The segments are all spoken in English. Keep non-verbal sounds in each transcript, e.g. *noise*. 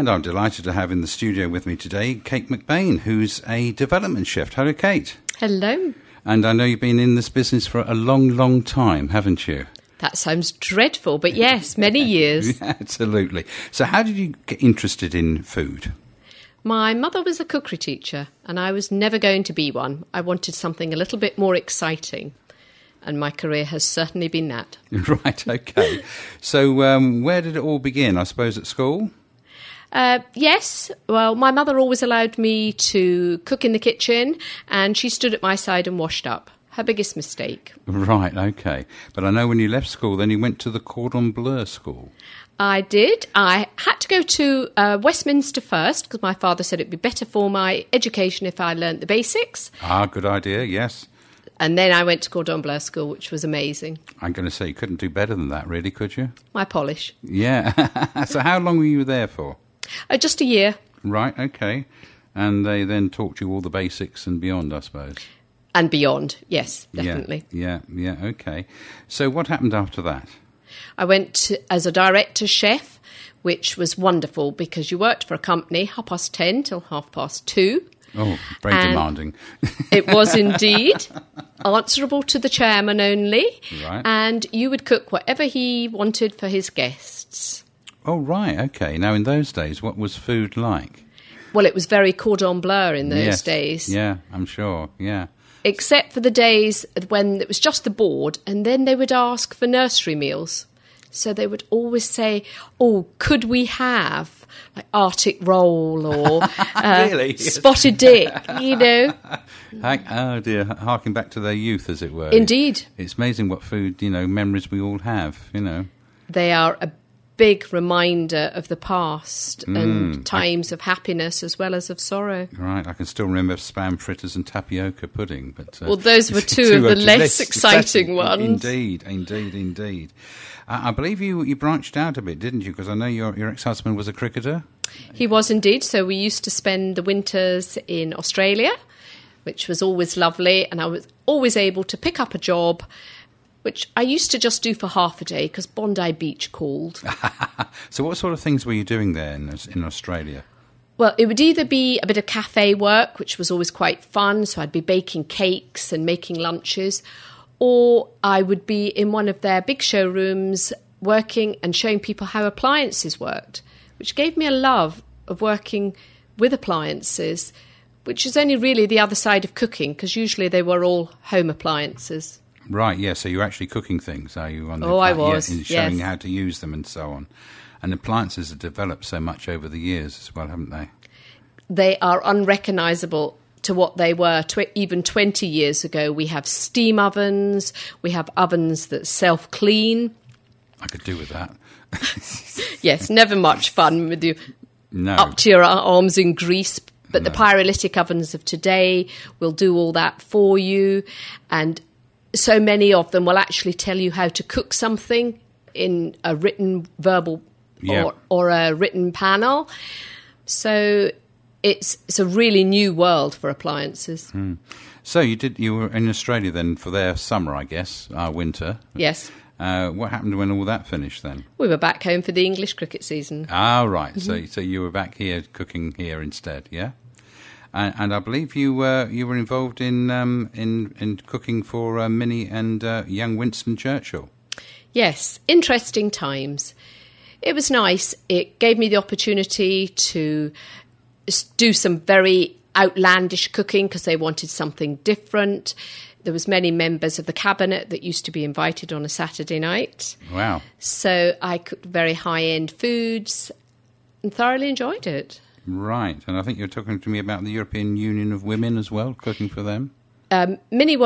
And I'm delighted to have in the studio with me today Kate McBain, who's a development chef. Hello, Kate. Hello. And I know you've been in this business for a long, long time, haven't you? That sounds dreadful, but yes, many *laughs* years. Yeah, absolutely. So, how did you get interested in food? My mother was a cookery teacher, and I was never going to be one. I wanted something a little bit more exciting, and my career has certainly been that. *laughs* right, okay. so, um, where did it all begin? I suppose at school? Uh, yes, well, my mother always allowed me to cook in the kitchen, and she stood at my side and washed up. Her biggest mistake. *laughs* Right, okay. But I know when you left school, then you went to the Cordon Bleu school. I did. I had to go to uh, Westminster first because my father said it'd be better for my education if I learnt the basics. Ah, good idea, yes. And then I went to Cordon Bleu School, which was amazing. I'm going to say you couldn't do better than that, really, could you? My polish. Yeah. *laughs* so, how long were you there for? Uh, just a year. Right, okay. And they then taught you all the basics and beyond, I suppose. And beyond, yes, definitely. Yeah, yeah, yeah okay. So, what happened after that? I went to, as a director chef, which was wonderful because you worked for a company half past 10 till half past 2. Oh, very And- demanding. *laughs* It was indeed answerable to the chairman only. Right. And you would cook whatever he wanted for his guests. Oh, right, okay. Now, in those days, what was food like? Well, it was very cordon bleu in those Yes. days. Yeah, I'm sure, yeah. except for the days when it was just the board, and then they would ask for nursery meals. So they would always say, "Oh, could we have like Arctic roll or *laughs* uh, Really? spotted dick?" You know, *laughs* Oh, dear, harking back to their youth, as it were. indeed, It's amazing what food, you know, memories we all have, you know. they are a big reminder of the past Mm, and times of happiness as well as of sorrow. Right, I can still remember spam fritters and tapioca pudding, but uh, Well, those *laughs* were *laughs* two of the less exciting ones. Indeed, indeed, indeed. Uh, I believe you you branched out a bit, didn't you? Because I know your your ex husband was a cricketer. He was indeed. So we used to spend the winters in Australia, which was always lovely. And I was always able to pick up a job, which I used to just do for half a day because Bondi Beach called. *laughs* So, what sort of things were you doing there in, in Australia? well, it would either be a bit of cafe work, which was always quite fun. So I'd be baking cakes and making lunches, or I would be in one of their big showrooms working and showing people how appliances worked, which gave me a love of working with appliances, which is only really the other side of cooking because usually they were all home appliances. Right, yeah. So you're actually cooking things, are you? On the, Oh, I yeah, was, and showing yes. how to use them and so on. And appliances have developed so much over the years as well, haven't they? They are unrecognisable to what they were tw- even 20 years ago. We have steam ovens, we have ovens that self clean. I could do with that. *laughs* Yes, never much fun with you No, up to your arms in grease. But the pyrolytic ovens of today will do all that for you. And so many of them will actually tell you how to cook something in a written verbal Yeah. or, or a written panel. So it's, it's a really new world for appliances. So you did. You were in Australia then for their summer, I guess, uh, winter. Yes. Uh, what happened when all that finished then? We were back home for the English cricket season. Ah, right. So, so you were back here cooking here instead, yeah. And, and I believe you were you were involved in um, in in cooking for uh, Minnie and uh, young Winston Churchill. Yes, interesting times. It was nice. It gave me the opportunity to do some very outlandish cooking because they wanted something different. There was many members of the cabinet that used to be invited on a Saturday night. Wow. So I cooked very high-end foods and thoroughly enjoyed it. Right. And I think you're talking to me about the European Union of Women as well, cooking for them. um, Minnie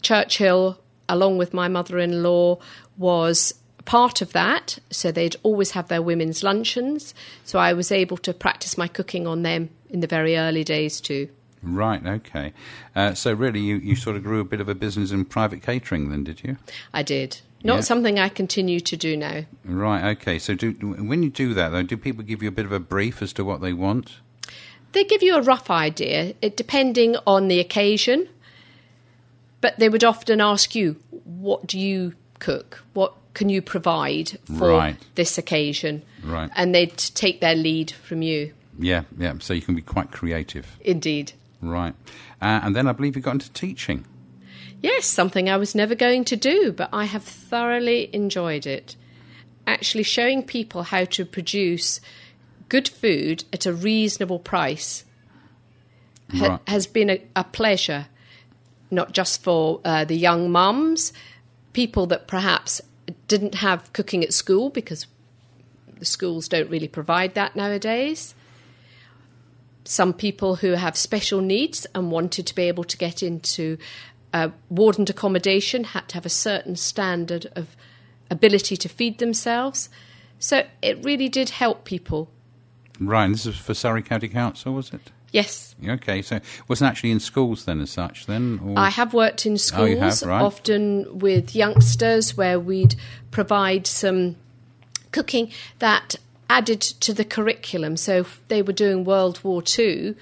Churchill, along with my mother in law, was part of that. So they'd always have their women's luncheons. So I was able to practice my cooking on them in the very early days too. Right. Okay. Uh, so really, you, you sort of grew a bit of a business in private catering, then, did you? I did. Not Yeah. something I continue to do now. Right. Okay. So do when you do that though, do people give you a bit of a brief as to what they want? They give you a rough idea, it, depending on the occasion. But they would often ask you, "What do you cook? What can you provide for Right. this occasion? Right. And they'd take their lead from you. Yeah, yeah. So you can be quite creative, Indeed. right? Uh, and then I believe you got into teaching. Yes, something I was never going to do, but I have thoroughly enjoyed it. Actually, showing people how to produce good food at a reasonable price ha- Right. has been a, a pleasure, not just for uh, the young mums, people that perhaps didn't have cooking at school because the schools don't really provide that nowadays. Some people who have special needs and wanted to be able to get into uh, wardened accommodation had to have a certain standard of ability to feed themselves. So it really did help people. Right. This is for Surrey County Council, was it? Yes, Okay, so it wasn't actually in schools then, as such. Then, or? I have worked in schools, Oh, have, right. often with youngsters, where we'd provide some cooking that added to the curriculum. So if they were doing World War Two,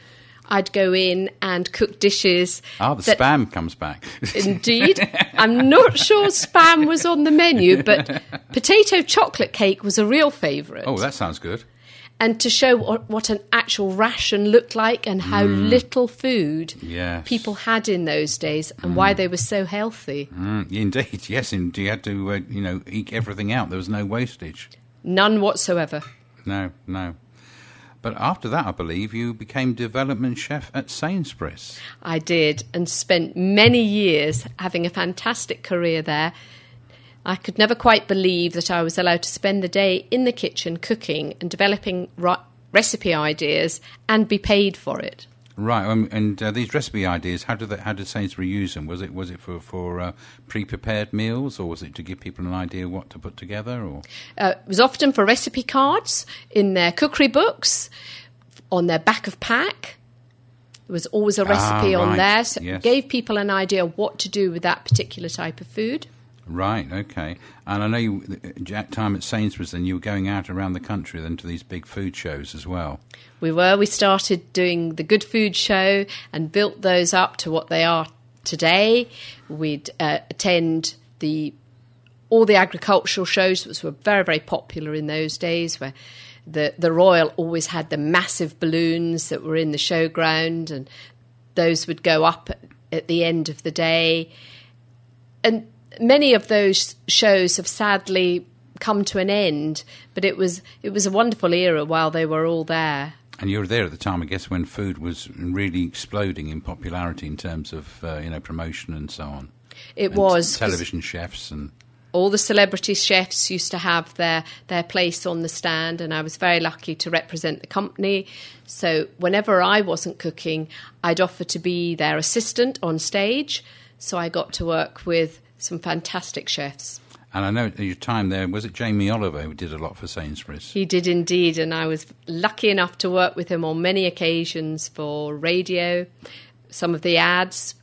I'd go in and cook dishes. Ah, the that- spam comes back. *laughs* Indeed. I'm not sure spam was on the menu, but *laughs* potato chocolate cake was a real favourite. oh, that sounds good. and to show what, what an actual ration looked like and how little food Mm. Yes. people had in those days and why they were so healthy. Mm, indeed, *laughs* yes. And you had to, uh, you know, eke everything out. There was no wastage. None whatsoever. No, no. But after that, I believe you became development chef at Sainsbury's. I did and spent many years having a fantastic career there. I could never quite believe that I was allowed to spend the day in the kitchen cooking and developing recipe ideas and be paid for it. Right, um, and uh, these recipe ideas, how did they, how did Sainsbury use them? Was it was it for for uh, pre-prepared meals, or was it to give people an idea what to put together? Or Uh, it was often for recipe cards in their cookery books, on their back of pack. There was always a recipe Ah, on there, so yes. it gave people an idea what to do with that particular type of food. Right, okay. And I know you, at time at Sainsbury's, then you were going out around the country then to these big food shows as well. We were. We started doing the Good Food Show and built those up to what they are today. We'd uh, attend the all the agricultural shows, which were very very popular in those days, where the the Royal always had the massive balloons that were in the showground, and those would go up at, at the end of the day. And many of those shows have sadly come to an end, but it was it was a wonderful era while they were all there. And you were there at the time, I guess, when food was really exploding in popularity in terms of uh, you know promotion and so on. It And was television chefs and all the celebrity chefs used to have their their place on the stand, and I was very lucky to represent the company. So whenever I wasn't cooking, I'd offer to be their assistant on stage. So I got to work with some fantastic chefs. and I know at your time there was it Jamie Oliver who did a lot for Sainsbury's. He did indeed, and I was lucky enough to work with him on many occasions for radio, some of the ads.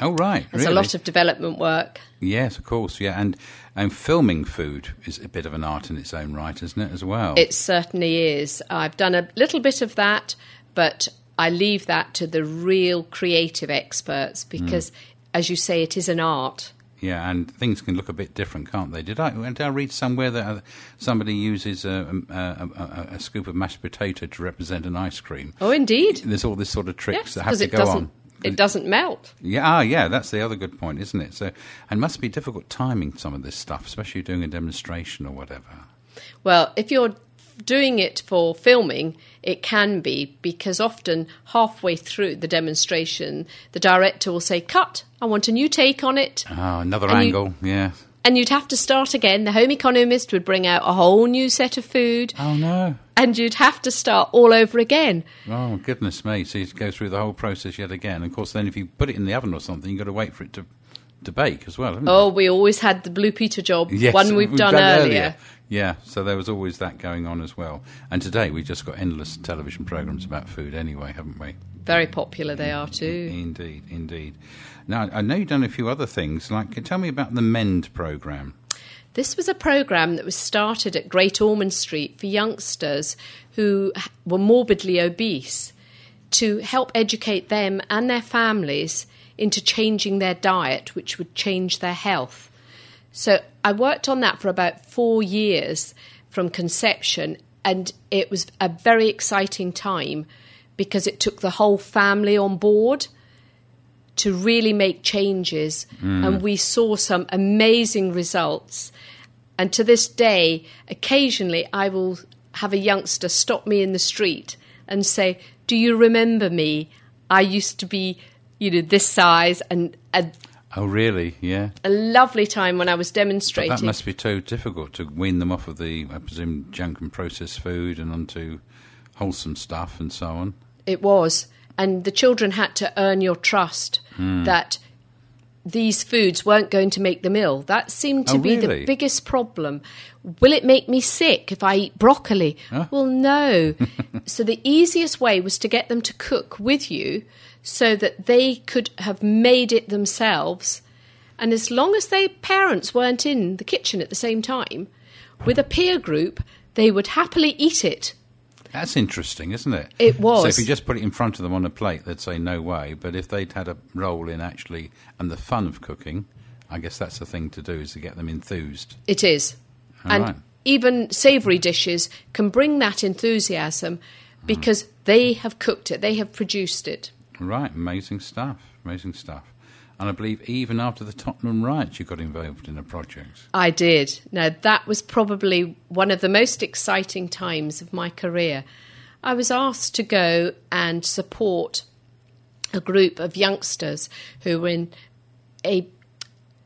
Oh right, There's really? a lot of development work. yes, of course, yeah, and and filming food is a bit of an art in its own right, isn't it? As well. It certainly is. I've done a little bit of that, but I leave that to the real creative experts because, mm. as you say, it is an art. Yeah, and things can look a bit different, can't they? Did I did I read somewhere that uh, somebody uses a, a, a, a scoop of mashed potato to represent an ice cream? Oh, indeed. There's all this sort of tricks Yes, that have to it go on. it doesn't melt. Yeah, ah, yeah, that's the other good point, isn't it? So, and must be difficult timing some of this stuff, especially doing a demonstration or whatever. Well, if you're doing it for filming, it can be because often halfway through the demonstration, the director will say, "Cut! I want a new take on it." Ah, another And you- angle, yeah. And you'd have to start again. The home economist would bring out a whole new set of food, Oh no. and you'd have to start all over again. Oh goodness me! So you'd go through the whole process yet again. Of course, then if you put it in the oven or something, you've got to wait for it to to bake as well. Oh, we always had the Blue Peter job. Yes, one we've, done, earlier. Yeah, so there was always that going on as well. And today we've just got endless television programs about food anyway, haven't we? Very popular they are too. Indeed, indeed. Now I know you've done a few other things. Like, tell me about the Mend program. This was a program that was started at Great Ormond Street for youngsters who were morbidly obese to help educate them and their families into changing their diet, which would change their health. So I worked on that for about four years from conception, and it was a very exciting time because it took the whole family on board to really make changes, hmm. and we saw some amazing results. And to this day, occasionally I will have a youngster stop me in the street and say, "Do you remember me? I used to be, you know, this size." And a, Oh, really? Yeah. a lovely time when I was But demonstrating. that must be too difficult to wean them off of the, I presume, junk and processed food and onto wholesome stuff and so on. It was. And the children had to earn your trust Hmm. that these foods weren't going to make them ill. That seemed to Oh, be really? the biggest problem. Will it make me sick if I eat broccoli? Well, no. *laughs* so the easiest way was to get them to cook with you so that they could have made it themselves. And as long as their parents weren't in the kitchen at the same time, with a peer group, they would happily eat it. That's interesting, isn't it? It was. So if you just put it in front of them on a plate, they'd say no way. But if they'd had a role in actually and the fun of cooking, I guess that's the thing to do is to get them enthused. It is. All and right. even savoury dishes can bring that enthusiasm because hmm. they have cooked it, they have produced it. Right, amazing stuff, amazing stuff. And I believe even after the Tottenham riots, you got involved in a project. I did. Now, that was probably one of the most exciting times of my career. I was asked to go and support a group of youngsters who were in a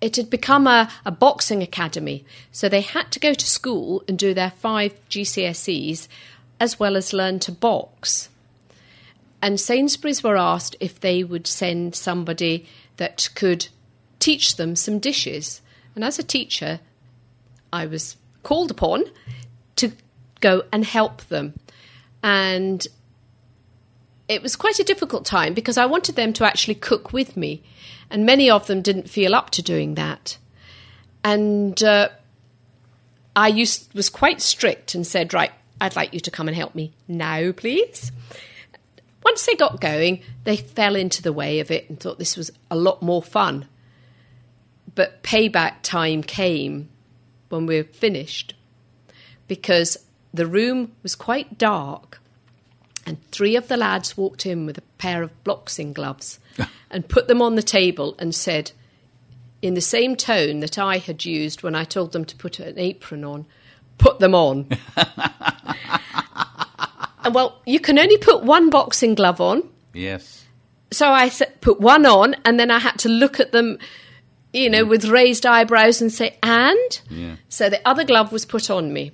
it had become a, a boxing academy. So they had to go to school and do their five GCSEs as well as learn to box. And Sainsbury's were asked if they would send somebody that could teach them some dishes. And as a teacher, I was called upon to go and help them. And it was quite a difficult time because I wanted them to actually cook with me, and many of them didn't feel up to doing that. And uh, I used, was quite strict and said, Right, I'd like you to come and help me now, please. Once they got going, they fell into the way of it and thought this was a lot more fun. But payback time came when we were finished because the room was quite dark and three of the lads walked in with a pair of boxing gloves *laughs* and put them on the table and said, in the same tone that I had used when I told them to put an apron on, put them on. *laughs* and well, you can only put one boxing glove on. Yes. So I put one on, and then I had to look at them, you know, mm. with raised eyebrows and say, and? Yeah. So the other glove was put on me.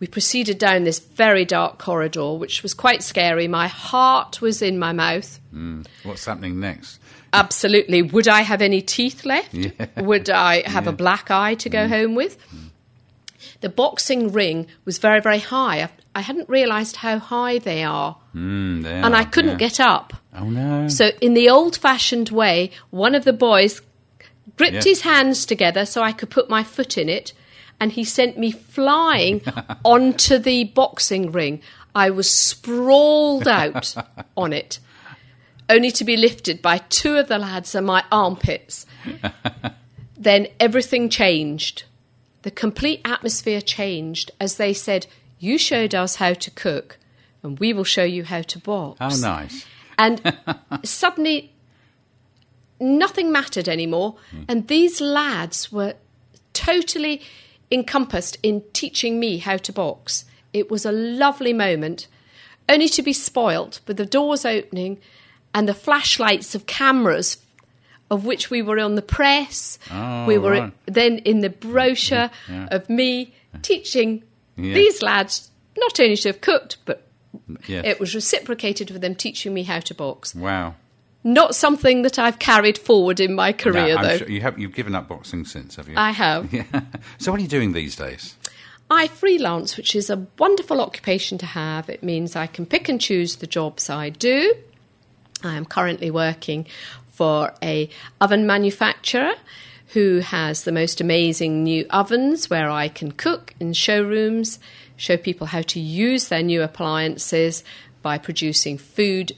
We proceeded down this very dark corridor, which was quite scary. My heart was in my mouth. Mm. What's happening next? Absolutely. Would I have any teeth left? Yeah. Would I have a black eye to go mm. home with? The boxing ring was very, very high. I, hadn't realised how high they are, Mm, there, and I couldn't yeah. get up. Oh no! So, in the old fashioned way, one of the boys gripped Yeah. his hands together so I could put my foot in it, and he sent me flying *laughs* onto the boxing ring. I was sprawled out *laughs* on it, only to be lifted by two of the lads and my armpits. *laughs* then everything changed. The complete atmosphere changed as they said, You showed us how to cook, and we will show you how to box. oh, nice. And *laughs* suddenly, nothing mattered anymore. Hmm. And these lads were totally encompassed in teaching me how to box. It was a lovely moment, only to be spoilt with the doors opening and the flashlights of cameras. Of which we were on the press, Oh, we were right. then in the brochure Yeah. of me teaching Yeah. these lads not only to have cooked, but Yes. it was reciprocated with them teaching me how to box. wow. Not something that I've carried forward in my career, No, though. sure you have. You've given up boxing since, have you? I have. *laughs* yeah. So what are you doing these days? I freelance, which is a wonderful occupation to have. It means I can pick and choose the jobs I do. I am currently working for a oven manufacturer who has the most amazing new ovens where I can cook in showrooms, show people how to use their new appliances by producing food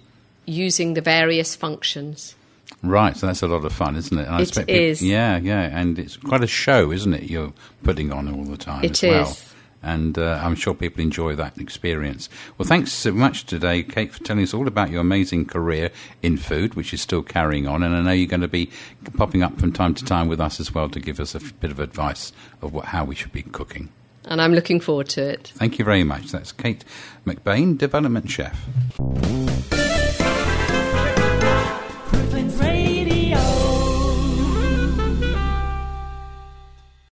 using the various functions. Right, so that's a lot of fun, isn't it? And I It expect peop- is. yeah, yeah, and it's quite a show, isn't it? You're putting on all the time It as well. And uh, I'm sure people enjoy that experience. Well, thanks so much today, Kate, for telling us all about your amazing career in food, which is still carrying on. And I know you're going to be popping up from time to time with us as well to give us a bit of advice of what, how we should be cooking. And I'm looking forward to it. Thank you very much. That's Kate McBain, Development Chef.